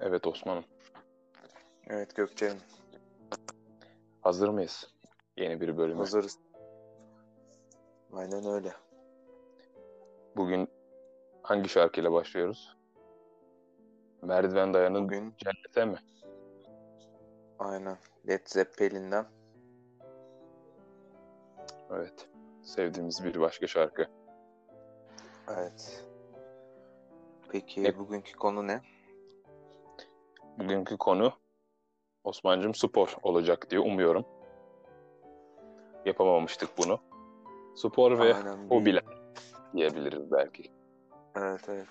Evet Osman'ım. Evet Gökçe'nin Hazır mıyız? Yeni bir bölüme. hazırız. Aynen öyle. Bugün hangi şarkıyla başlıyoruz? Merdiven Dayan'ın Bugün Cennete mi? aynen Led Zeppelin'den Evet. Sevdiğimiz bir başka şarkı. evet. Peki Ne- bugünkü konu ne? Bugünkü konu Osman'cığım spor olacak diye umuyorum. Yapamamıştık bunu. Spor ve Aynen hobiler diyebiliriz belki. Evet evet.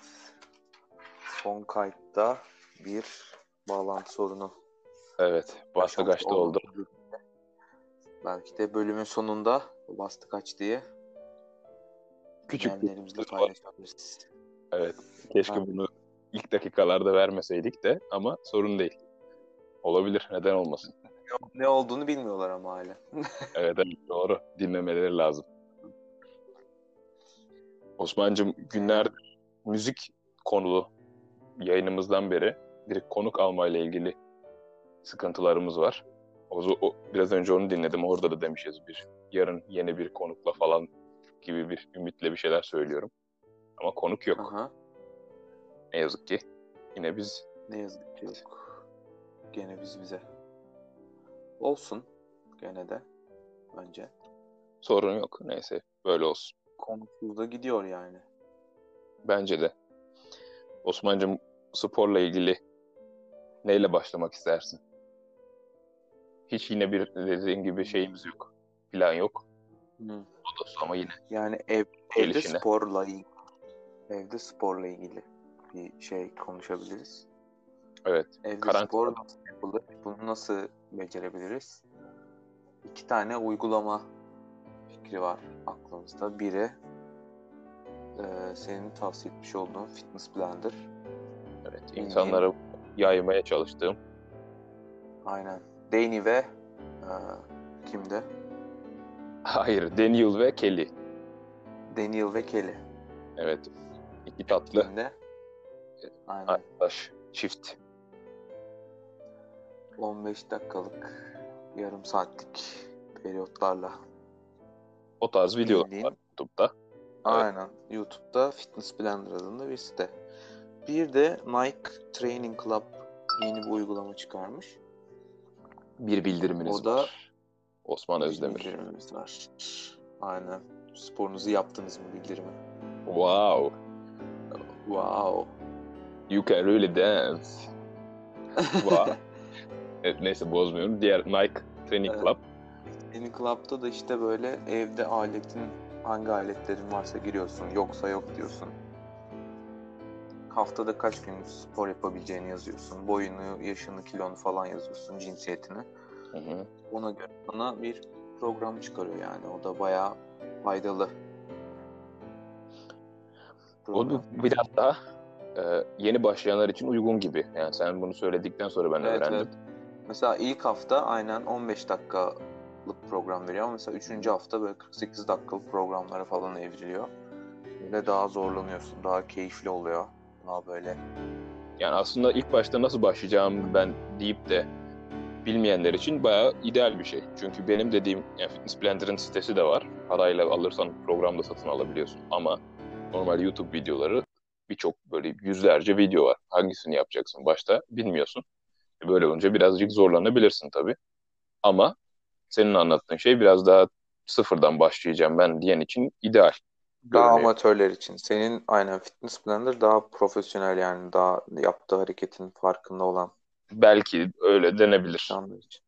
Son kayıtta bir bağlantı sorunu. Evet. Yaşamış kaçta oldu. Belki de bölümün sonunda bastı kaç diye Küçük bir paylaşabiliriz. Evet. Keşke Ha. bunu ilk dakikalarda vermeseydik de ama sorun değil. Olabilir. Neden olmasın? Ne olduğunu bilmiyorlar ama hala. Evet, evet doğru. Dinlemeleri lazım. Osman'cığım günlerdir müzik konulu yayınımızdan beri direkt konuk almayla ilgili sıkıntılarımız var. O, o- biraz önce onu dinledim. Orada da demişiz bir yarın yeni bir konukla falan gibi bir ümitle bir şeyler söylüyorum. Ama konuk yok. Aha. Ne yazık ki. Yine biz Ne yazık ki yok. Gene biz bize. Olsun. Gene de. Bence. sorun yok. Neyse böyle olsun. Konusuz da gidiyor yani. Bence de. Osman'cığım sporla ilgili neyle başlamak istersin? Hiç yine bir dediğin gibi şeyimiz yok. Plan yok. Olursa ama yine. Yani ev, evde Gelişine. sporla ilgili. Evde sporla ilgili bir şey konuşabiliriz. Evet. Evde Karantina. spor nasıl yapılır? Bunu nasıl becerebiliriz? İki tane uygulama fikri var aklımızda. Biri e, senin tavsiye etmiş olduğun Fitness Blender. Evet. İnsanlara yaymaya çalıştığım. Aynen. Danny ve e, kimde? Hayır. Daniel ve Kelly. Daniel ve Kelly. Evet. İki tatlı Kimde? Aynen. arkadaş. Çift. 15 dakikalık, yarım saatlik periyotlarla. O tarz videolar Bildiğin- var YouTube'da. Aynen. YouTube'da Fitness Blender adında bir site. Bir de Nike Training Club yeni bir uygulama çıkarmış. Bir bildiriminiz O da- var. Osman Özdemir. bildirimimiz var. Aynen. Sporunuzu yaptınız mı bildirimi? Wow. Wow. You can really dance. Wow. evet, neyse bozmuyorum. Diğer Nike Training Evet. Club. Training Club'da da işte böyle evde aletin hangi aletlerin varsa giriyorsun. Yoksa yok diyorsun. Haftada kaç gün spor yapabileceğini yazıyorsun. Boyunu, yaşını, kilonu falan yazıyorsun. Cinsiyetini. Hı hı. Ona göre sana bir program çıkarıyor yani. O da bayağı faydalı. O program. da biraz daha e, yeni başlayanlar için uygun gibi. Yani sen bunu söyledikten sonra ben Evet, öğrendim. evet. Mesela ilk hafta aynen 15 dakikalık program veriyor ama mesela 3. hafta böyle 48 dakikalık programlara falan evriliyor. Böyle daha zorlanıyorsun, daha keyifli oluyor. Daha böyle Yani aslında ilk başta nasıl başlayacağım ben deyip de bilmeyenler için bayağı ideal bir şey. Çünkü benim dediğim yani Fitness Blender'ın sitesi de var. Parayla alırsan programda satın alabiliyorsun. Ama normal YouTube videoları birçok böyle yüzlerce video var. Hangisini yapacaksın başta bilmiyorsun. Böyle olunca birazcık zorlanabilirsin tabii. Ama senin anlattığın şey biraz daha sıfırdan başlayacağım ben diyen için ideal. daha görünüyor. amatörler için. Senin aynen Fitness Blender daha profesyonel yani daha yaptığı hareketin farkında olan Belki öyle denebilir. için.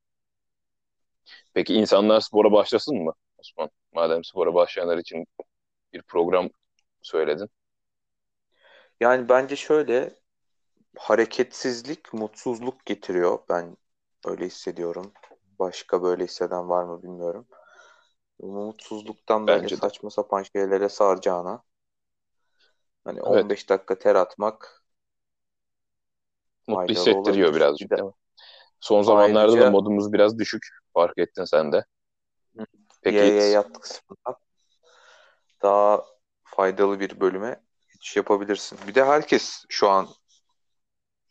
Peki insanlar spora başlasın mı Osman? Madem spora başlayanlar için bir program söyledin. Yani bence şöyle hareketsizlik mutsuzluk getiriyor. Ben öyle hissediyorum. Başka böyle hisseden var mı bilmiyorum. Mutsuzluktan böyle Bence de. saçma sapan şeylere saracağına hani Evet. 15 dakika ter atmak Mutlu hissettiriyor olabilir. birazcık Bir de- değil mi? Son zamanlarda Ayrıca- da modumuz biraz düşük. Fark ettin sen de. Peki Y'ye yat kısmında daha faydalı bir bölüme geçiş yapabilirsin. Bir de herkes şu an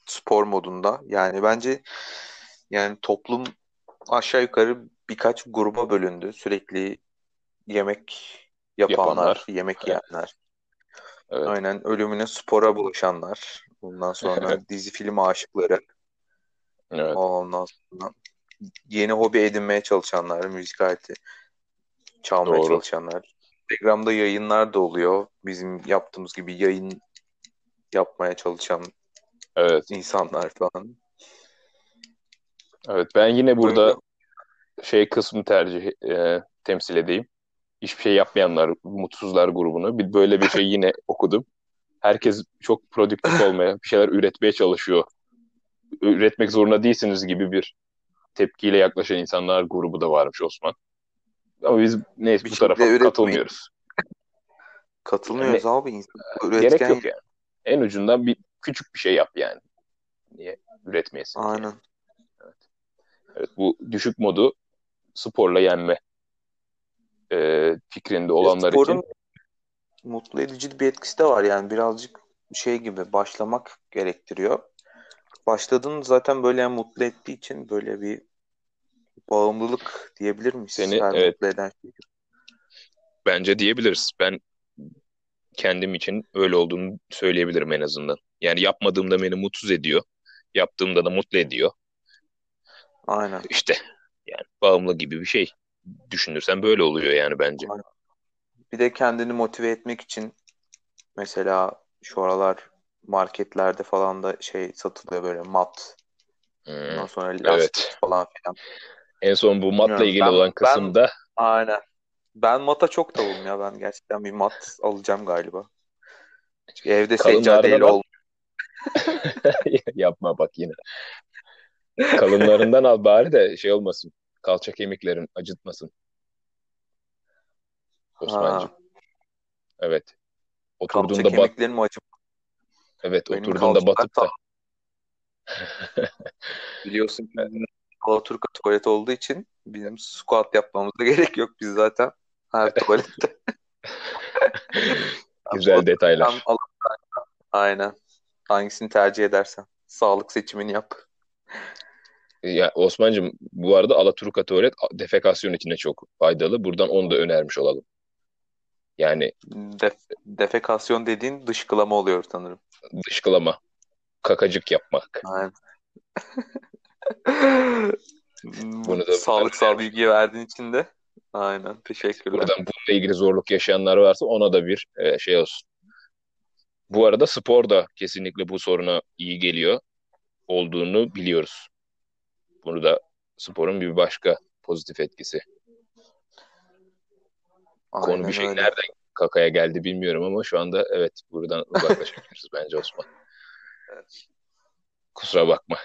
spor modunda. Yani bence yani toplum aşağı yukarı birkaç gruba bölündü. Sürekli yemek yapanlar, Yapanlar. yemek Evet. yiyenler. Evet. Aynen ölümüne spora bulaşanlar. Bundan sonra dizi film aşıkları. Evet. Ondan sonra yeni hobi edinmeye çalışanlar, müzik aleti çalmaya Doğru. çalışanlar. Instagram'da yayınlar da oluyor. Bizim yaptığımız gibi yayın yapmaya çalışan Evet. insanlar falan. Evet. Ben yine burada Böyle- şey kısmı tercih e, temsil edeyim. Hiçbir şey yapmayanlar, mutsuzlar grubunu. Bir böyle bir şey yine okudum. Herkes çok produktif olmaya, bir şeyler üretmeye çalışıyor. Üretmek zorunda değilsiniz gibi bir tepkiyle yaklaşan insanlar grubu da varmış Osman. Ama biz neyse Bir bu tarafa üretmeyin. katılmıyoruz. Katılmıyoruz abi. İnsan Gerek üretken yok yani. En ucundan bir küçük bir şey yap yani. Niye üretmeyesin? Aynen. Evet, bu düşük modu sporla yenme e, fikrinde olanlar Sporun için mutlu edici bir etkisi de var yani birazcık şey gibi başlamak gerektiriyor. Başladığın zaten böyle mutlu ettiği için böyle bir bağımlılık diyebilir miyiz? Seni, Her evet. eden şey. bence diyebiliriz. Ben kendim için öyle olduğunu söyleyebilirim en azından. Yani yapmadığımda beni mutsuz ediyor. Yaptığımda da mutlu ediyor. Aynen. İşte yani bağımlı gibi bir şey. Düşünürsen böyle oluyor yani bence. Bir de kendini motive etmek için mesela şu aralar marketlerde falan da şey satılıyor böyle mat. Hmm, Ondan sonra lastik evet. falan filan. En son bu matla ilgili ben- olan ben- kısımda Aynen. Ben mata çok davulum ya. Ben gerçekten bir mat alacağım galiba. Çünkü evde seccadeyle al. ol. yapma bak yine. Kalınlarından al bari de şey olmasın. Kalça kemiklerin acıtmasın. Osman'cığım. Ha, Evet. kalça Oturduğunda bat, kemiklerim mi acaba? evet Benim oturduğunda batıp da. Biliyorsun bizim Alaturka tuvalet olduğu için bizim squat yapmamıza gerek yok. Biz zaten her tuvalette. güzel detaylar. Aynen. Hangisini tercih edersen. Sağlık seçimini yap. Ya Osman'cığım bu arada Alaturka tuvalet defekasyon içine çok faydalı. Buradan onu da önermiş olalım. Yani Def- defekasyon dediğin dışkılama oluyor sanırım. dışkılama, kakacık yapmak. Aynen. Bunu da Sağlıksal bilgi verdiğin için de aynen teşekkürler. Buradan bununla ilgili zorluk yaşayanlar varsa ona da bir e, şey olsun. Bu arada spor da kesinlikle bu soruna iyi geliyor olduğunu biliyoruz. Bunu da sporun bir başka pozitif etkisi. Konu Aynen bir şey öyle. nereden kakaya geldi bilmiyorum ama şu anda evet buradan uzaklaşabiliriz bence Osman. Kusura bakma.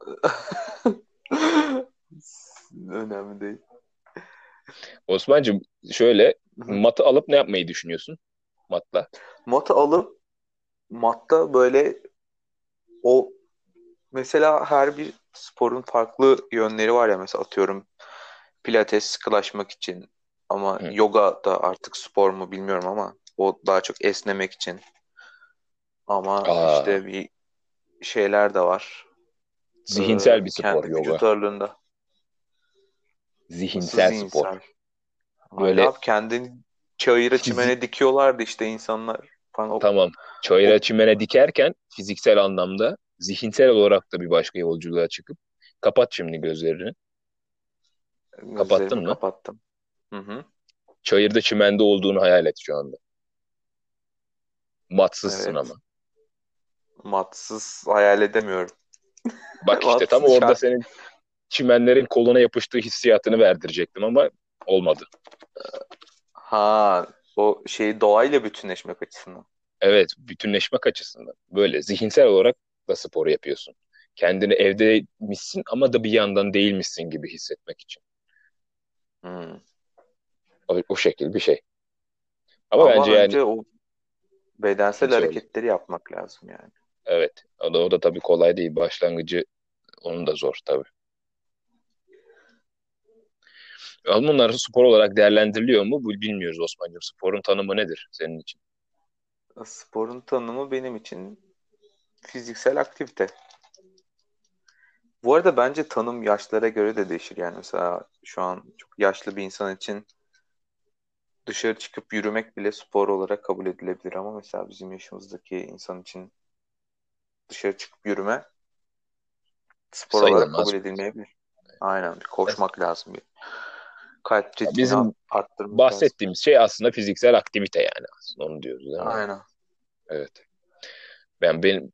Önemli değil. Osman'cığım şöyle matı alıp ne yapmayı düşünüyorsun? Matla. Matı alıp matta böyle o mesela her bir sporun farklı yönleri var ya mesela atıyorum pilates sıkılaşmak için ama Hı. yoga da artık spor mu bilmiyorum ama o daha çok esnemek için. Ama Aa. işte bir şeyler de var. Zihinsel Ee, bir spor kendi yoga. vücut ağırlığında. Nasıl Zihinsel spor. zihinsel? Böyle-. Abi kendini çayıra çimene dikiyorlardı işte insanlar falan. O Tamam. Çayıra çimene dikerken fiziksel anlamda zihinsel olarak da bir başka yolculuğa çıkıp kapat şimdi gözlerini. gözlerimi kapattın mı? Kapattım. Hı hı. Çayırda çimende olduğunu hayal et şu anda. Matsızsın Evet. ama. Matsız hayal edemiyorum. Bak işte tam orada senin çimenlerin koluna yapıştığı hissiyatını verdirecektim ama olmadı. Ha, o şey doğayla bütünleşmek açısından. Evet, bütünleşmek açısından. Böyle zihinsel olarak da spor yapıyorsun. Kendini evdeymişsin ama da bir yandan değilmişsin gibi hissetmek için. Hmm. O, o şekil bir şey. Ama, Ama bence yani o bedensel hareketleri yapmak lazım yani. Evet. O da, o da tabii kolay değil. Başlangıcı onun da zor tabii. Ama bunlar spor olarak değerlendiriliyor mu? Bu bilmiyoruz Osman'cığım. Sporun tanımı nedir senin için? Sporun tanımı benim için fiziksel aktivite. Bu arada bence tanım yaşlara göre de değişir. Yani mesela şu an çok yaşlı bir insan için dışarı çıkıp yürümek bile spor olarak kabul edilebilir ama mesela bizim yaşımızdaki insan için dışarı çıkıp yürüme spor olarak kabul edilmeyebilir. Aynen. Koşmak lazım. Bir kalp ritmini Bizim arttırmak lazım. Bahsettiğimiz şey aslında fiziksel aktivite yani aslında onu diyoruz değil mi? Aynen. Evet. Ben benim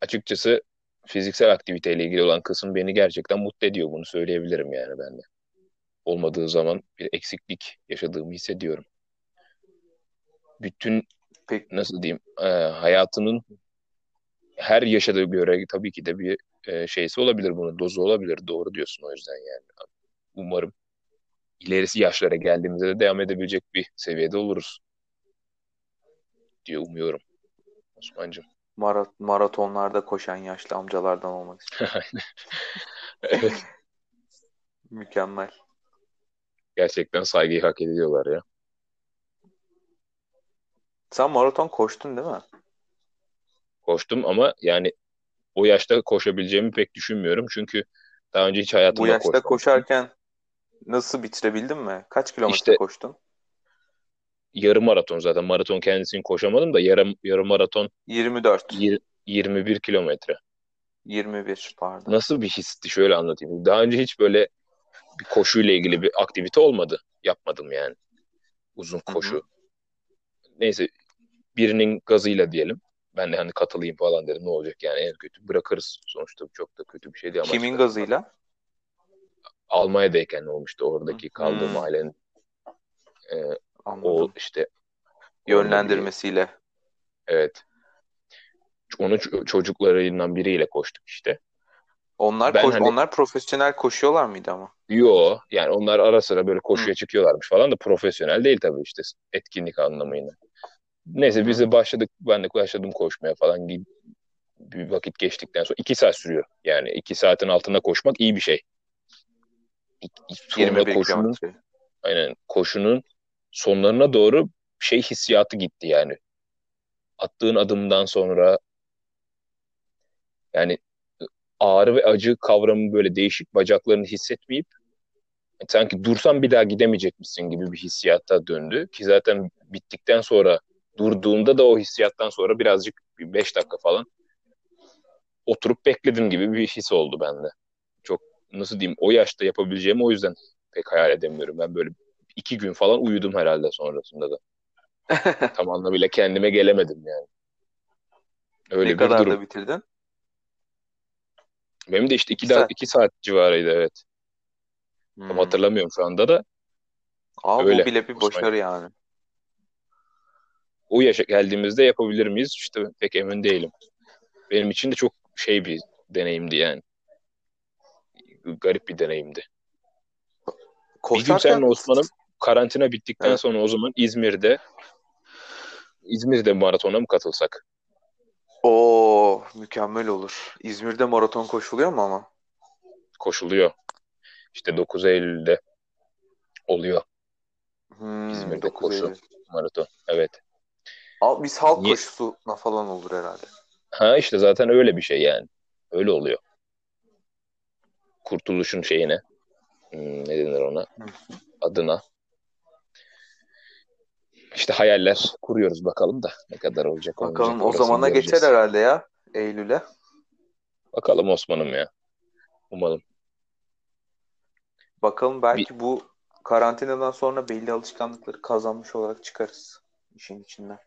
açıkçası fiziksel aktiviteyle ilgili olan kısım beni gerçekten mutlu ediyor. Bunu söyleyebilirim yani ben de. Olmadığı zaman bir eksiklik yaşadığımı hissediyorum. Bütün Peki. nasıl diyeyim e, hayatının her yaşadığı göre tabii ki de bir e, şeysi olabilir bunun dozu olabilir. Doğru diyorsun o yüzden yani. Umarım ilerisi yaşlara geldiğimizde de devam edebilecek bir seviyede oluruz diye umuyorum. Osman'cığım. Mara- maratonlarda koşan yaşlı amcalardan olmak istiyorum. Evet, Mükemmel. gerçekten saygıyı hak ediyorlar ya. Sen maraton koştun değil mi? Koştum ama yani o yaşta koşabileceğimi pek düşünmüyorum. Çünkü daha önce hiç Bu hayatımda yaşta koşmamıştım. koşarken nasıl bitirebildin mi? Kaç kilometre İşte koştun? yarım maraton zaten. Maraton kendisini koşamadım da yarım yarım maraton 24. yir- 21 kilometre. 21 pardon. Nasıl bir histi şöyle anlatayım. Daha önce hiç böyle bir koşuyla ilgili bir aktivite olmadı. Yapmadım yani. Uzun koşu. Neyse birinin gazıyla diyelim. Ben de hani katılayım falan dedim. Ne olacak yani en kötü bırakırız. Sonuçta çok da kötü bir şey değil ama Kimin gazıyla? Almanya'dayken olmuştu. Oradaki kaldığım Hmm, ailenin e, o işte Yönlendirmesiyle. evet onun ç- çocuklarından biriyle koştuk işte. Onlar Ben koş hani onlar profesyonel koşuyorlar mıydı ama? yo yani onlar ara sıra böyle Hı koşuya çıkıyorlarmış falan da profesyonel değil tabii işte etkinlik anlamıyla. Neyse biz de başladık. Ben de başladım koşmaya falan. Bir vakit geçtikten sonra iki saat sürüyor. Yani iki saatin altında koşmak iyi bir şey. Sonunda 21 koşunun aynen koşunun sonlarına doğru şey hissiyatı gitti yani. Attığın adımdan sonra yani ağrı ve acı kavramı böyle değişik bacaklarını hissetmeyip sanki dursan bir daha gidemeyecekmişsin gibi bir hissiyata döndü. Ki zaten bittikten sonra durduğunda da o hissiyattan sonra birazcık bir 5 dakika falan oturup bekledim gibi bir his oldu bende. Çok nasıl diyeyim o yaşta yapabileceğimi o yüzden pek hayal edemiyorum. Ben böyle iki gün falan uyudum herhalde sonrasında da. Tam anlamıyla kendime gelemedim yani. Ne Öyle bir kadar durum. da bitirdin? Benim de işte iki, 2 da, saat. iki saat civarıydı evet. Tam Hmm. hatırlamıyorum şu anda da. Bu Öyle bile bir başarı yani. O yaşa geldiğimizde yapabilir miyiz? İşte pek emin değilim. Benim için de çok şey bir deneyimdi yani. Garip bir deneyimdi. Bir gün Koşarken seninle Osman'ım karantina bittikten evet. sonra o zaman İzmir'de İzmir'de maratona mı katılsak? Oo, mükemmel olur. İzmir'de maraton koşuluyor mu ama? Koşuluyor. İşte 9 Eylül'de oluyor Hmm, İzmir'de 9 koşu Eylül. maraton. Evet. Al, biz halk Niye? koşusuna falan olur herhalde. Ha işte zaten öyle bir şey yani. Öyle oluyor. Kurtuluşun şeyine. Hmm, ne denir ona? Hı. Adına. İşte hayaller kuruyoruz bakalım da ne kadar olacak olmayacak Bakalım o orasını zamana geçer göreceğiz. herhalde ya Eylül'e. Bakalım Osman'ım ya. Umalım. Bakalım Bir, belki bu karantinadan sonra belli alışkanlıkları kazanmış olarak çıkarız işin içinden.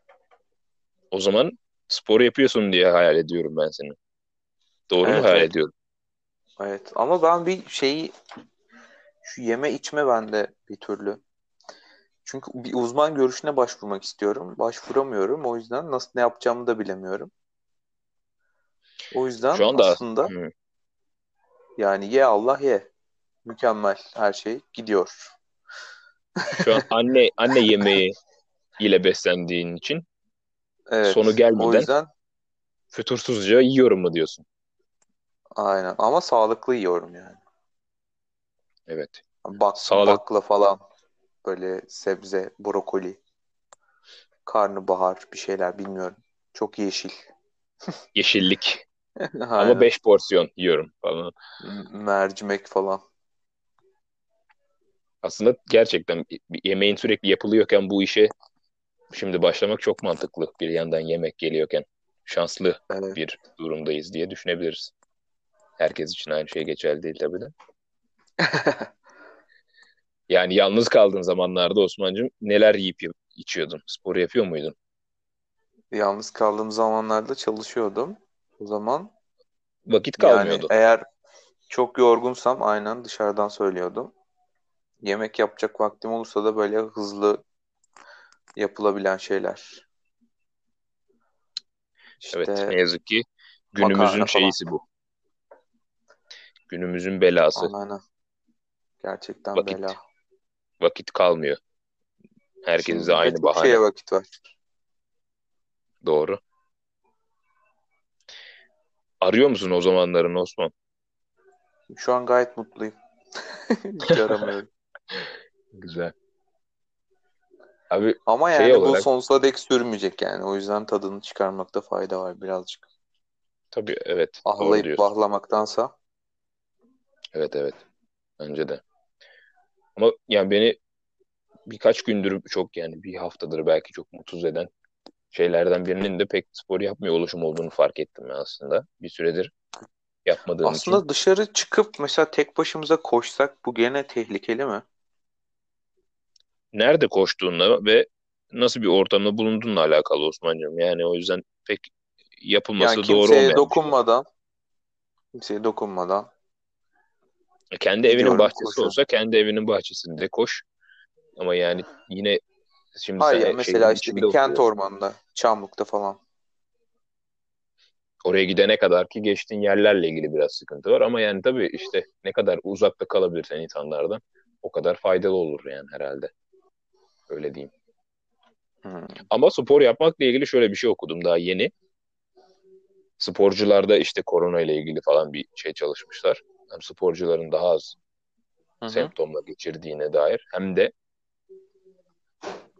O zaman spor yapıyorsun diye hayal ediyorum ben seni. Doğru mu Evet hayal evet. ediyorum? Evet ama ben bir şeyi şu yeme içme bende bir türlü. Çünkü bir uzman görüşüne başvurmak istiyorum. Başvuramıyorum. O yüzden nasıl ne yapacağımı da bilemiyorum. O yüzden Şu anda aslında hmm, yani ye Allah ye. Mükemmel her şey gidiyor. şu an anne anne yemeği ile beslendiğin için sonu Evet. O gelmeden yüzden fütursuzca yiyorum mu diyorsun? aynen ama sağlıklı yiyorum yani. Evet. Bak, Sağlık bakla falan böyle sebze, brokoli, karnabahar bir şeyler bilmiyorum. Çok yeşil. yeşillik. Ama Aynen. 5 porsiyon yiyorum falan. Mercimek falan. Aslında gerçekten yemeğin sürekli yapılıyorken bu işe şimdi başlamak çok mantıklı. Bir yandan yemek geliyorken şanslı Evet. bir durumdayız diye düşünebiliriz. Herkes için aynı şey geçerli değil tabii de. Yani yalnız kaldığın zamanlarda Osman'cığım neler yiyip içiyordun? Spor yapıyor muydun? Yalnız kaldığım zamanlarda çalışıyordum. O zaman Vakit yani kalmıyordu. eğer çok yorgunsam aynen dışarıdan söylüyordum. Yemek yapacak vaktim olursa da böyle hızlı yapılabilen şeyler. Evet, İşte ne yazık ki günümüzün şeyisi bu. Günümüzün belası. Aynen. Gerçekten Vakit. bela. Vakit kalmıyor. Herkes Şimdi de de aynı bahane. şeye vakit var. Doğru. Arıyor musun o zamanların Osman? Şu an gayet mutluyum. Hiç aramıyorum. Güzel. Abi Ama Şey yani bu olarak- sonsuza dek sürmeyecek yani. O yüzden tadını çıkarmakta fayda var birazcık. tabii evet doğru Ahlayıp diyorsun. bahlamaktansa. Evet evet. Bence de. Ama yani beni birkaç gündür çok yani bir haftadır belki çok mutsuz eden şeylerden birinin de pek spor yapmıyor oluşum olduğunu fark ettim ben aslında. Bir süredir yapmadığım Aslında için. dışarı çıkıp mesela tek başımıza koşsak bu gene tehlikeli mi? Nerede koştuğunla ve nasıl bir ortamda bulunduğunla alakalı Osman'cığım. Yani o yüzden pek yapılması Yani doğru kimseye olmayan şey. dokunmadan kimseye dokunmadan Kendi evinin Gidiyorum, bahçesi koşuyorum. olsa kendi evinin bahçesinde koş. Ama yani yine şimdi Hayır sen mesela işte bir kent oturuyorsun. ormanında, Çamlık'ta falan. Oraya gidene kadar ki geçtiğin yerlerle ilgili biraz sıkıntı var. Ama yani tabii işte ne kadar uzakta kalabilirsen insanlardan o kadar faydalı olur yani herhalde. Öyle diyeyim. Hmm. Ama spor yapmakla ilgili şöyle bir şey okudum daha yeni. Sporcularda işte korona ile ilgili falan bir şey çalışmışlar. Hem sporcuların daha az Hı hı. semptomla geçirdiğine dair hem de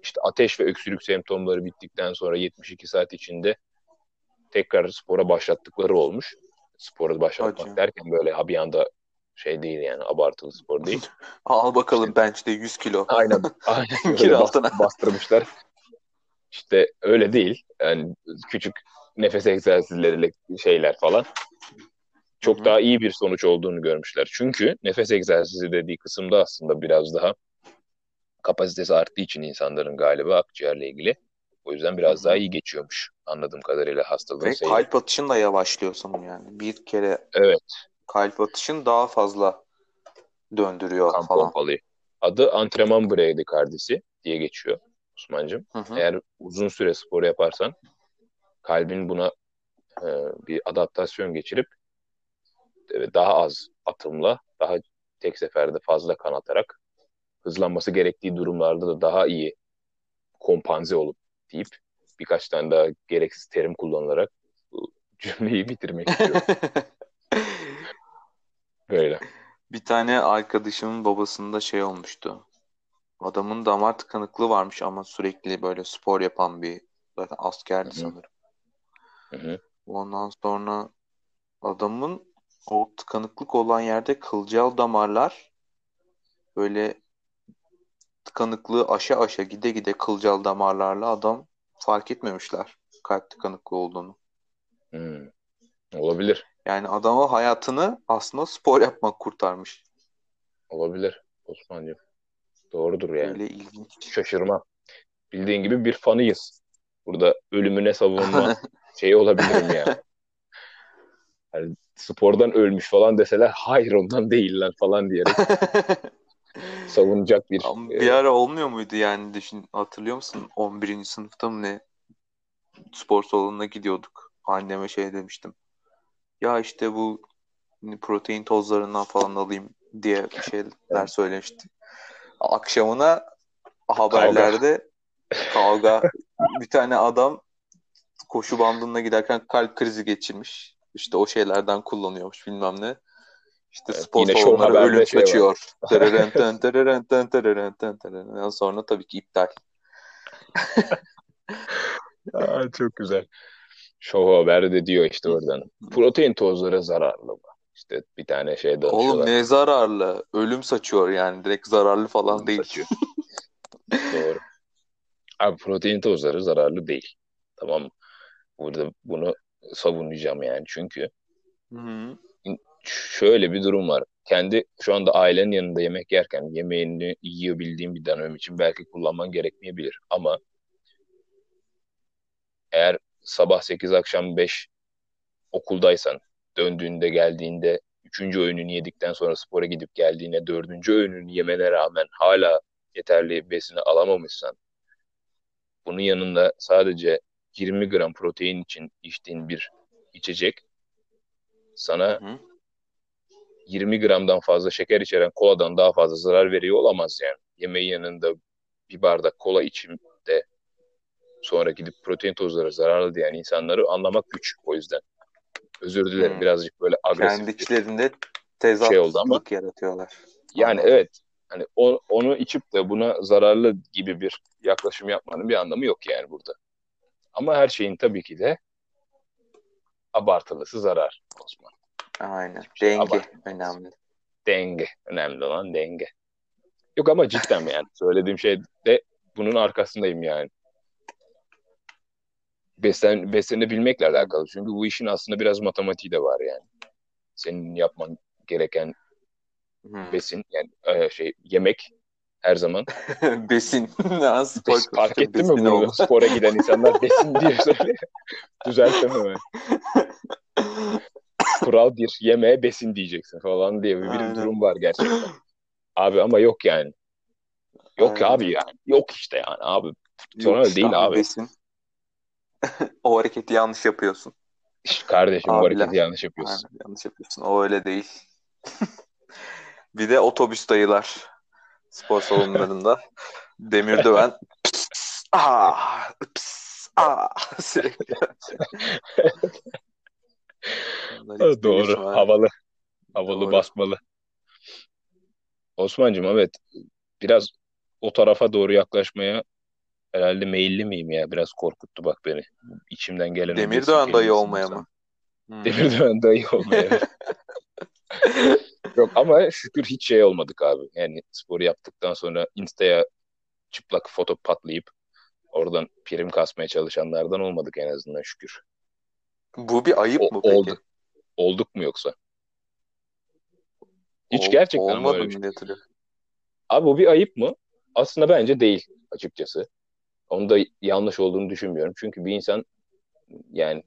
işte ateş ve öksürük semptomları bittikten sonra 72 saat içinde tekrar spora başlattıkları olmuş. Spora başlatmak Hadi. derken böyle ha bir anda şey değil yani abartılı spor değil. Al bakalım bench'te 100 kilo. Aynen. Aynen. Öyle altına. bas- bastırmışlar. İşte öyle değil. Yani küçük nefes egzersizleriyle şeyler falan. Çok daha iyi bir sonuç olduğunu görmüşler. Çünkü nefes egzersizi dediği kısımda aslında biraz daha kapasitesi arttığı için insanların galiba akciğerle ilgili. O yüzden biraz daha iyi geçiyormuş anladığım kadarıyla hastalığın Ve kalp atışın da yavaşlıyorsun yani. Bir kere Evet, kalp atışın daha fazla döndürüyor kan falan. pompalıyor. Adı antrenman bradikardisi diye geçiyor Osman'cığım. Hı hı. Eğer uzun süre spor yaparsan kalbin buna e, bir adaptasyon geçirip e, daha az atımla, daha tek seferde fazla kan atarak hızlanması gerektiği durumlarda da daha iyi kompanze olup deyip birkaç tane daha gereksiz terim kullanılarak bu cümleyi bitirmek istiyorum. Böyle. Bir tane arkadaşımın babasında şey olmuştu. Adamın damar tıkanıklığı varmış ama sürekli böyle spor yapan bir zaten askerdi Hı hı. sanırım. Hı hı. Ondan sonra adamın o tıkanıklık olan yerde kılcal damarlar böyle tıkanıklığı aşa aşa gide gide kılcal damarlarla adam fark etmemişler kalp tıkanıklığı olduğunu. Hmm. Olabilir. Yani adama hayatını aslında spor yapmak kurtarmış. Olabilir Osman'cığım. Doğrudur yani. Böyle ilginç. Şaşırmam. Bildiğin gibi bir fanıyız. Burada ölümüne savunma şeyi olabilirim yani. Hani spordan ölmüş falan deseler hayır ondan değil lan falan diyerek savunacak bir Ama e, bir ara olmuyor muydu yani düşün hatırlıyor musun? 11. sınıfta mı ne? Spor salonuna gidiyorduk. Anneme şey demiştim. Ya işte bu protein tozlarından falan alayım diye bir şeyler söylemişti. Akşamına haberlerde kavga. Bir tane adam koşu bandında giderken kalp krizi geçirmiş. İşte o şeylerden kullanıyormuş bilmem ne. İşte Evet, spor salonları ölüm şey var. saçıyor. Tereren ten tereren ten tereren ten tereren. Ondan sonra tabii ki iptal. Aa, çok güzel. Show Haber de diyor işte oradan. Protein tozları zararlı mı? İşte bir tane şey Oğlum danışıyorlar. ne zararlı? Ölüm saçıyor yani. Direkt zararlı falan değil. Saçıyor. Doğru. Abi protein tozları zararlı değil. Tamam mı? Burada bunu savunacağım yani. Çünkü Hı. şöyle bir durum var. Kendi şu anda ailenin yanında yemek yerken yemeğini yiyebildiğin bir dönem için belki kullanman gerekmeyebilir. Ama eğer sabah 8 akşam 5 okuldaysan döndüğünde geldiğinde üçüncü öğününü yedikten sonra spora gidip geldiğinde dördüncü öğününü yemene rağmen hala yeterli besini alamamışsan bunun yanında sadece 20 gram protein için içtiğin bir içecek sana Hı. 20 gramdan fazla şeker içeren koladan daha fazla zarar veriyor olamaz yani. Yemeğin yanında bir bardak kola içim de sonra gidip protein tozları zararlı diyen insanları anlamak güç o yüzden. Özür dilerim Hmm. birazcık böyle agresif. Kendi içlerinde şey oldu ama- tezatlık yaratıyorlar. Yani Anladım. evet hani o- onu içip de buna zararlı gibi bir yaklaşım yapmanın bir anlamı yok yani burada. Ama her şeyin tabii ki de abartılısı zarar Osman. Aynen. şey Denge abartmıyoruz. önemli. Denge. Önemli olan denge. Yok ama cidden yani söylediğim şey de bunun arkasındayım yani. Beslen, beslenebilmekle alakalı. Çünkü bu işin aslında biraz matematiği de var yani. Senin yapman gereken Hı. besin yani e, şey yemek her zaman. Besin. Spor Bes- fark etti mi bunu? Spora giden insanlar besin diye söylüyor. Düzeltemem ben. Kural bir yemeğe besin diyeceksin falan diye bir Aynen. durum var gerçekten. Abi ama yok yani. Yok Aynen. abi yani. Yok işte yani abi. Sonra Yok işte değil abi. Besin. O hareketi yanlış yapıyorsun. Kardeşim Abiler. hareketi yanlış yapıyorsun. Aynen, yanlış yapıyorsun. O öyle değil. bir de otobüs dayılar spor salonlarında. Demir döven ah, pıs, ah, sürekli. Doğru. ha. Havalı. Havalı Doğru. basmalı. Osman'cığım evet. Biraz o tarafa doğru yaklaşmaya herhalde meyilli miyim ya? Biraz korkuttu bak beni. İçimden gelen o Demir besin döven dayı olmaya mı? Hmm. Demir döven dayı olmaya. Yok ama şükür hiç şey olmadık abi. Yani sporu yaptıktan sonra Insta'ya çıplak foto patlayıp oradan prim kasmaya çalışanlardan olmadık en azından şükür. Bu bir ayıp O- mı peki? olduk. Olduk mu yoksa? Hiç Ol- gerçekten olmadı şey. mı hatırlıyorum. Abi bu bir ayıp mı? Aslında bence değil açıkçası. Onu da yanlış olduğunu düşünmüyorum. Çünkü bir insan yani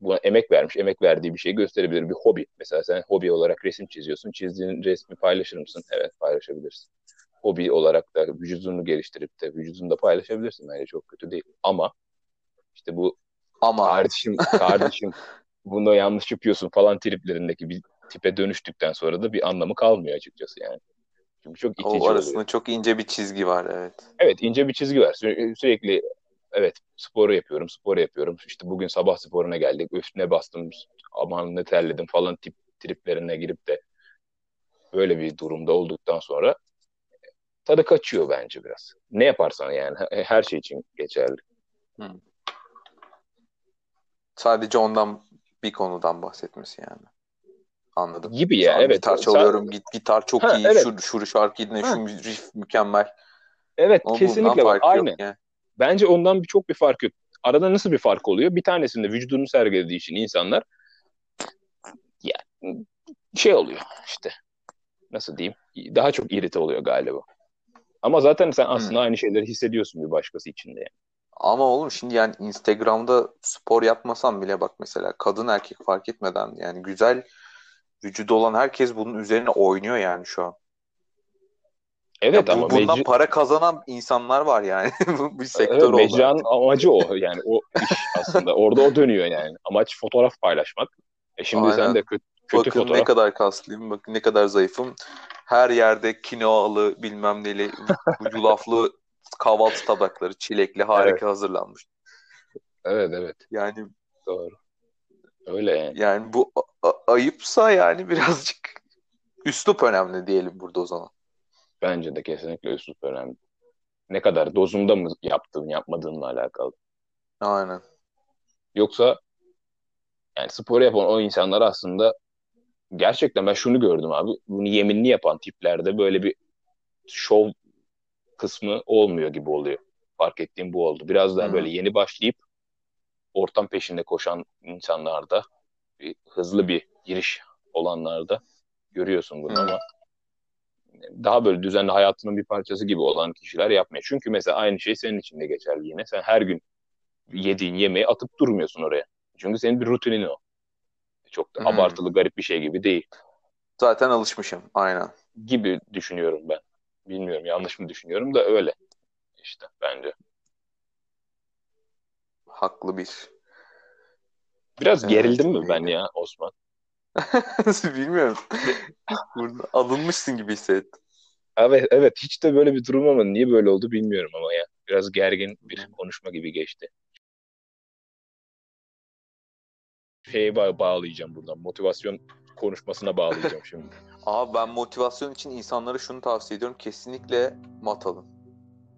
buna emek vermiş, emek verdiği bir şeyi gösterebilir. Bir hobi. Mesela sen hobi olarak resim çiziyorsun. Çizdiğin resmi paylaşır mısın? Evet paylaşabilirsin. Hobi olarak da vücudunu geliştirip de vücudunu da paylaşabilirsin. Bence çok kötü değil. Ama işte bu Ama kardeşim, kardeşim bunu yanlış yapıyorsun falan triplerindeki bir tipe dönüştükten sonra da bir anlamı kalmıyor açıkçası yani. Çünkü çok itici o oluyor. arasında çok ince bir çizgi var evet. Evet ince bir çizgi var. Sü- sürekli evet sporu yapıyorum, sporu yapıyorum. İşte bugün sabah sporuna geldik. Üstüne bastım, aman ne terledim falan tip triplerine girip de böyle bir durumda olduktan sonra tadı kaçıyor bence biraz. Ne yaparsan yani he- her şey için geçerli. Sadece ondan bir konudan bahsetmesi yani. Anladım. Gibi ya an evet. Gitar çalıyorum. Git gitar çok Ha, iyi. evet. Şu, şu şarkı yine şu riff mükemmel. Evet Ama kesinlikle var. Aynı. yani. Bence ondan bir çok bir fark yok. Arada nasıl bir fark oluyor? Bir tanesinde vücudunu sergilediği için insanlar ya şey oluyor işte nasıl diyeyim daha çok irite oluyor galiba. Ama zaten sen aslında aynı şeyleri hissediyorsun bir başkası için de. yani. Ama oğlum şimdi yani Instagram'da spor yapmasam bile bak mesela kadın erkek fark etmeden yani güzel vücudu olan herkes bunun üzerine oynuyor yani şu an. Evet Ya bu- ama bundan mecra- para kazanan insanlar var yani. Bu bir sektör evet, oldu. mecranın amacı o yani o iş aslında orada o dönüyor yani. Amaç fotoğraf paylaşmak. E şimdi Aynen. sen de kötü, kötü Bakın ne fotoğraf kadar kaslıyım, bakın ne kadar zayıfım. Her yerde kinoalı, bilmem neli, yulaflı kahvaltı tabakları, çilekli harika Evet. hazırlanmış. Evet evet Yani doğru. Öyle yani. yani bu ayıpsa yani birazcık üslup önemli diyelim burada o zaman. Bence de kesinlikle üslup önemli. Ne kadar dozunda mı yaptığın yapmadığınla alakalı. Aynen. Yoksa Yani spor yapan o insanlar aslında gerçekten ben şunu gördüm abi. Bunu yeminli yapan tiplerde böyle bir şov kısmı olmuyor gibi oluyor. Fark ettiğim bu oldu. Biraz daha Hı. böyle yeni başlayıp ortam peşinde koşan insanlarda bir, hızlı bir giriş olanlarda görüyorsun bunu ama daha böyle düzenli hayatının bir parçası gibi olan kişiler yapmıyor. Çünkü mesela aynı şey senin için de geçerli yine. Sen her gün yediğin yemeği atıp durmuyorsun oraya. Çünkü senin bir rutinin o. Çok da Hmm. abartılı garip bir şey gibi değil. Zaten alışmışım. Aynen. Gibi düşünüyorum ben. Bilmiyorum yanlış mı düşünüyorum da öyle. İşte bence. Haklı bir. Biraz Evet, gerildim mi ben ya Osman? Bilmiyorum. Burada alınmışsın gibi hissettim. Evet, evet hiç de böyle bir durum ama niye böyle oldu bilmiyorum ama ya. Biraz gergin bir konuşma gibi geçti. Şeye ba- bağlayacağım buradan. Motivasyon konuşmasına bağlayacağım şimdi. Abi ben motivasyon için insanlara şunu tavsiye ediyorum. Kesinlikle mat alın.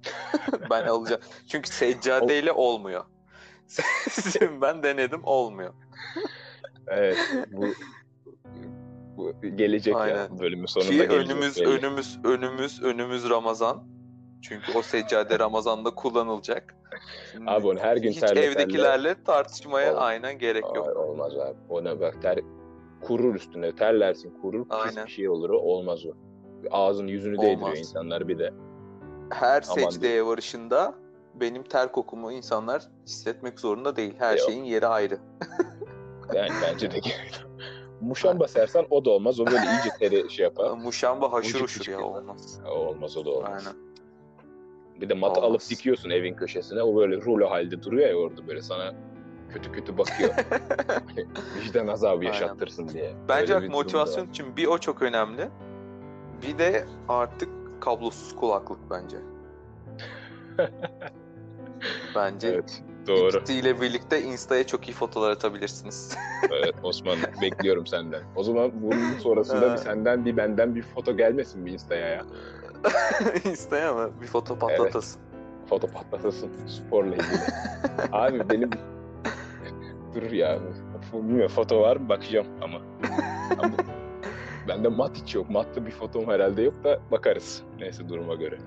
ben alacağım. Çünkü seccadeyle olmuyor. Ben denedim olmuyor. Evet bu bu gelecek ya Aynen. bölümün sonunda Ki gelecek. önümüz belli. önümüz önümüz önümüz Ramazan. Çünkü o seccade Ramazan'da kullanılacak. Şimdi Abi onu her gün hiç terle evdekilerle tartışmaya Olmaz. aynen gerek yok. olmaz abi. Ona bak ter kurur üstüne terlersin kurur pis Aynen. bir şey olur o olmaz o. Ağzını yüzünü değdiriyor Olmaz. insanlar bir de. Her Aman secdeye varışında benim ter kokumu insanlar hissetmek zorunda değil. Her Yok. şeyin yeri ayrı. Yani bence de gerek. Muşamba sersen o da olmaz. O böyle iyice teri şey yapar. Muşamba haşır uşur ya olmaz. O olmaz o da olmaz. Aynen. Bir de matı Olmaz. alıp dikiyorsun evin köşesine. O böyle rulo halde duruyor ya orada böyle sana kötü kötü bakıyor. Vicdan azabı Aynen. yaşattırsın diye. Bence bak motivasyon için bir o çok önemli. Bir de artık kablosuz kulaklık bence. Bence Evet doğru. ikisiyle birlikte Insta'ya çok iyi fotolar atabilirsiniz. Evet Osman bekliyorum senden. O zaman bunun sonrasında bir senden bir benden bir foto gelmesin bir Insta'ya ya. Insta'ya mı? Bir foto patlatasın. Foto patlatasın sporla ilgili. Abi benim dur ya. Bilmiyorum foto var mı bakacağım ama. ama bende mat hiç yok. Matlı bir fotom herhalde yok da bakarız. Neyse duruma göre.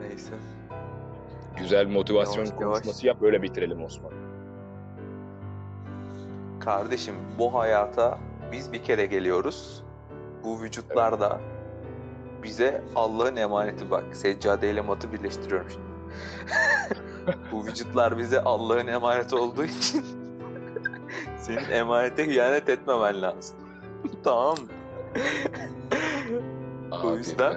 Neyse. Güzel motivasyon Yavaş yavaş. konuşması yap öyle bitirelim Osman. Kardeşim bu hayata biz bir kere geliyoruz. Bu vücutlar da bize Allah'ın emaneti bak. Seccade ile matı birleştiriyorum şimdi. bu vücutlar bize Allah'ın emaneti olduğu için senin emanete hıyanet etmemen lazım. tamam mı? O Abi, yüzden-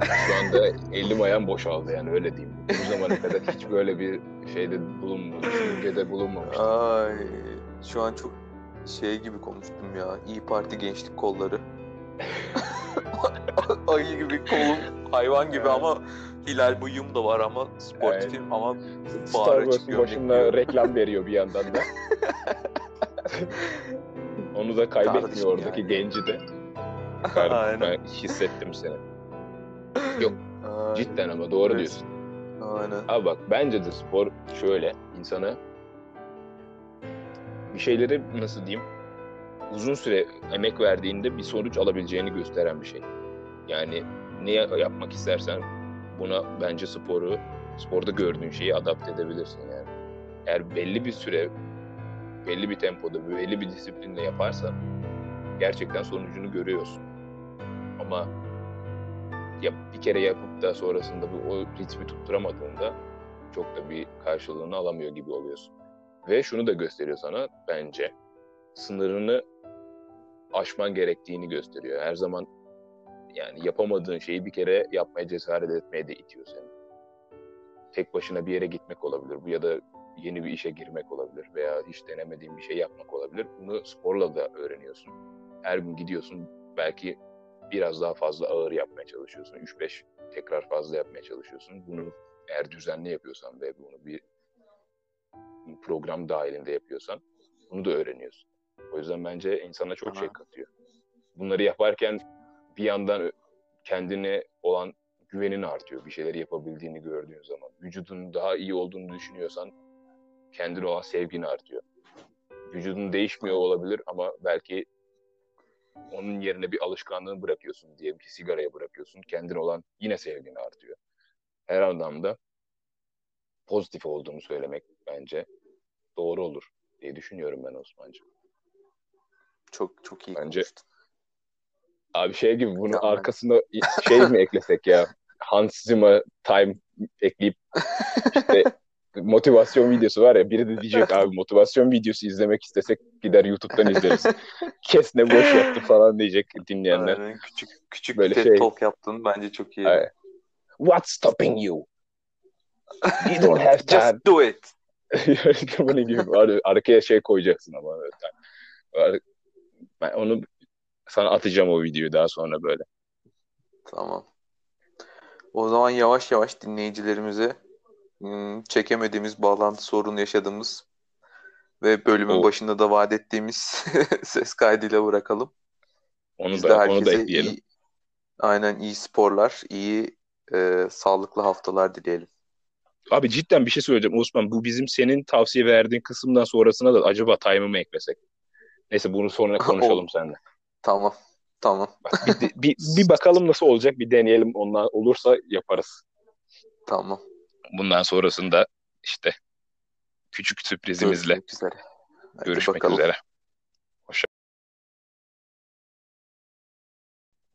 ben şu anda elim ayağım boşaldı yani öyle diyeyim. Bu zamana kadar hiç böyle bir şeyde bulunmamıştım. Düşüncede bulunmamıştım. Ay şu an çok şey gibi konuştum ya. İyi Parti gençlik kolları. Ayı gibi kolum, hayvan gibi ama hilal bıyığım da var ama sportifim ama Star çıkıyorum. başında reklam veriyor bir yandan da. Onu da kaybetmiyor Kardeşim oradaki yani. genci de. Kardeşim, Aynen. ben hissettim seni. Yok Ay, cidden ama doğru evet. diyorsun. Aynen. Abi bak bence de spor şöyle insana bir şeyleri nasıl diyeyim uzun süre emek verdiğinde bir sonuç alabileceğini gösteren bir şey. Yani ne yapmak istersen buna bence sporu, sporda gördüğün şeyi adapte edebilirsin yani. Eğer belli bir süre, belli bir tempoda, belli bir disiplinle yaparsan gerçekten sonucunu görüyorsun. Ama ya bir kere yapıp da sonrasında bu o ritmi tutturamadığında çok da bir karşılığını alamıyor gibi oluyorsun. Ve şunu da gösteriyor sana bence sınırını aşman gerektiğini gösteriyor. Her zaman yani yapamadığın şeyi bir kere yapmaya cesaret etmeye de itiyor seni. Tek başına bir yere gitmek olabilir bu ya da yeni bir işe girmek olabilir veya hiç denemediğin bir şey yapmak olabilir. Bunu sporla da öğreniyorsun. Her gün gidiyorsun belki biraz daha fazla ağır yapmaya çalışıyorsun. 3-5 tekrar fazla yapmaya çalışıyorsun. Bunu eğer düzenli yapıyorsan ve bunu bir program dahilinde yapıyorsan bunu da öğreniyorsun. O yüzden bence insana çok Aha. şey katıyor. Bunları yaparken bir yandan kendine olan güvenin artıyor. Bir şeyleri yapabildiğini gördüğün zaman. Vücudun daha iyi olduğunu düşünüyorsan kendine olan sevgin artıyor. vücudun değişmiyor olabilir ama belki onun yerine bir alışkanlığını bırakıyorsun diyelim ki sigaraya bırakıyorsun. Kendine olan yine sevgin artıyor. Her anlamda pozitif olduğunu söylemek bence doğru olur diye düşünüyorum ben Osman'cığım. Çok çok iyi Bence- konuştun. Abi şey gibi bunun Tamam. arkasına şey mi eklesek ya? Hans Zimmer Time ekleyip işte motivasyon videosu var ya biri de diyecek abi motivasyon videosu izlemek istesek gider YouTube'dan izleriz. Kes ne boş yaptı falan diyecek dinleyenler. Aynen, küçük küçük Böyle bir şey- Talk yaptın bence çok iyi. Aynen. What's stopping you? You don't have time. Just do it. Bunun gibi ar- arkaya şey koyacaksın ama. Ben onu sana atacağım o videoyu daha sonra böyle. Tamam. O zaman yavaş yavaş dinleyicilerimize çekemediğimiz bağlantı sorunu yaşadığımız ve bölümün O- başında da vaat ettiğimiz ses kaydıyla bırakalım. Onu Biz da onu da ekleyelim. iyi, aynen iyi sporlar, iyi e, sağlıklı haftalar dileyelim. Abi cidden bir şey söyleyeceğim Osman. Bu bizim senin tavsiye verdiğin kısımdan sonrasına da acaba time'ı mı eklesek? Neyse bunu sonra konuşalım seninle. Tamam. Tamam. Bak, bir, bir, bir bakalım nasıl olacak bir deneyelim. Ondan olursa yaparız. Tamam. Bundan sonrasında işte küçük sürprizimizle Görüşmek üzere. Hadi görüşmek bakalım. üzere.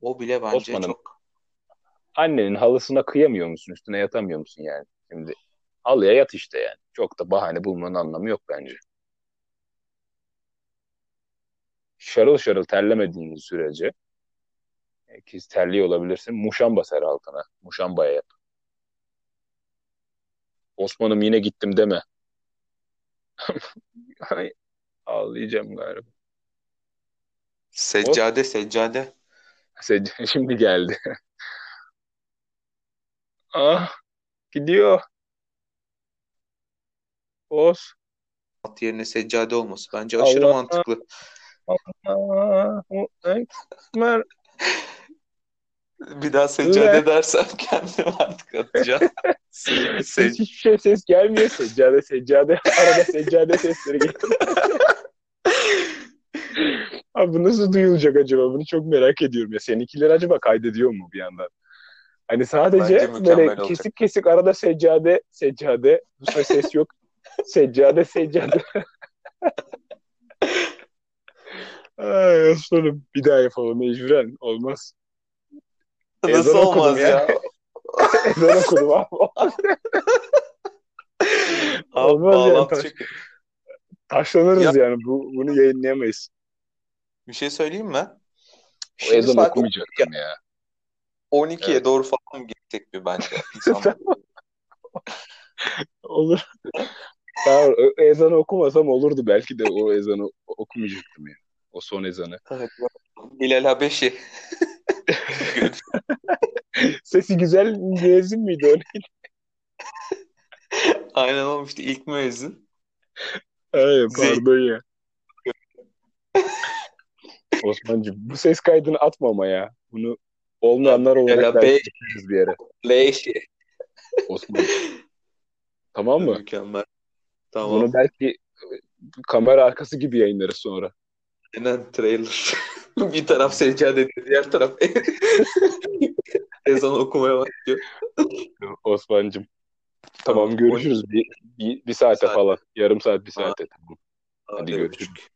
O bile bence Osman'ım. çok Annenin halısına kıyamıyor musun? Üstüne yatamıyor musun yani? Şimdi halıya yat işte yani. Çok da bahane bulmanın anlamı yok bence. Şarıl şarıl terlemediğin sürece e, ki terliyor olabilirsin. Muşamba ser altına. Muşambaya yap. Osman'ım yine gittim deme. Ay, ağlayacağım galiba. seccade seccade. Sec- Şimdi geldi. ah gidiyor. Os. At yerine seccade olması bence aşırı Allah. mantıklı. Ah, o- Ekber. Bir daha seccade Evet. dersem kendim artık atacağım. Se- hiçbir şey ses gelmiyor. Seccade seccade. Arada seccade sesleri geliyor. Abi bu nasıl duyulacak acaba? Bunu çok merak ediyorum ya. Seninkiler acaba kaydediyor mu bir yandan? Hani sadece böyle olacak. kesik kesik arada seccade seccade. Bu sefer ses yok. Seccade seccade. Ay aslanım. Bir daha yapalım mecburen. Olmaz. Nasıl Ezan olmaz ya. ya? Ezan okudum abi. Abi Olmaz yani. Taş, taşlanırız yani. Bu, bunu yayınlayamayız. Bir şey söyleyeyim mi? O Şimdi ezan okumayacaktım ya. 12'ye Evet. doğru falan gitsek mi bence? Olur. Tamam, ezanı okumasam olurdu. Belki de o ezanı okumayacaktım ya. O son ezanı. Evet, Bilal Habeşi. Sesi güzel müezzin miydi o? neydi? Aynen olmuştu ilk müezzin. Ay, pardon ya. Osman'cığım bu ses kaydını atma ama ya. Bunu olmayanlar olarak Ya belki bir yere. Leşi. Osman. Tamam mı? Mükemmel. Tamam. Bunu belki kamera arkası gibi yayınlarız sonra. Aynen trailer. Bir taraf seccade ediyor, diğer taraf ezan okumaya başlıyor. Osman'cığım. Tamam görüşürüz bir, bir, bir saate Saat. falan. Yarım saat bir saate. Tamam. Hadi görüşürüz.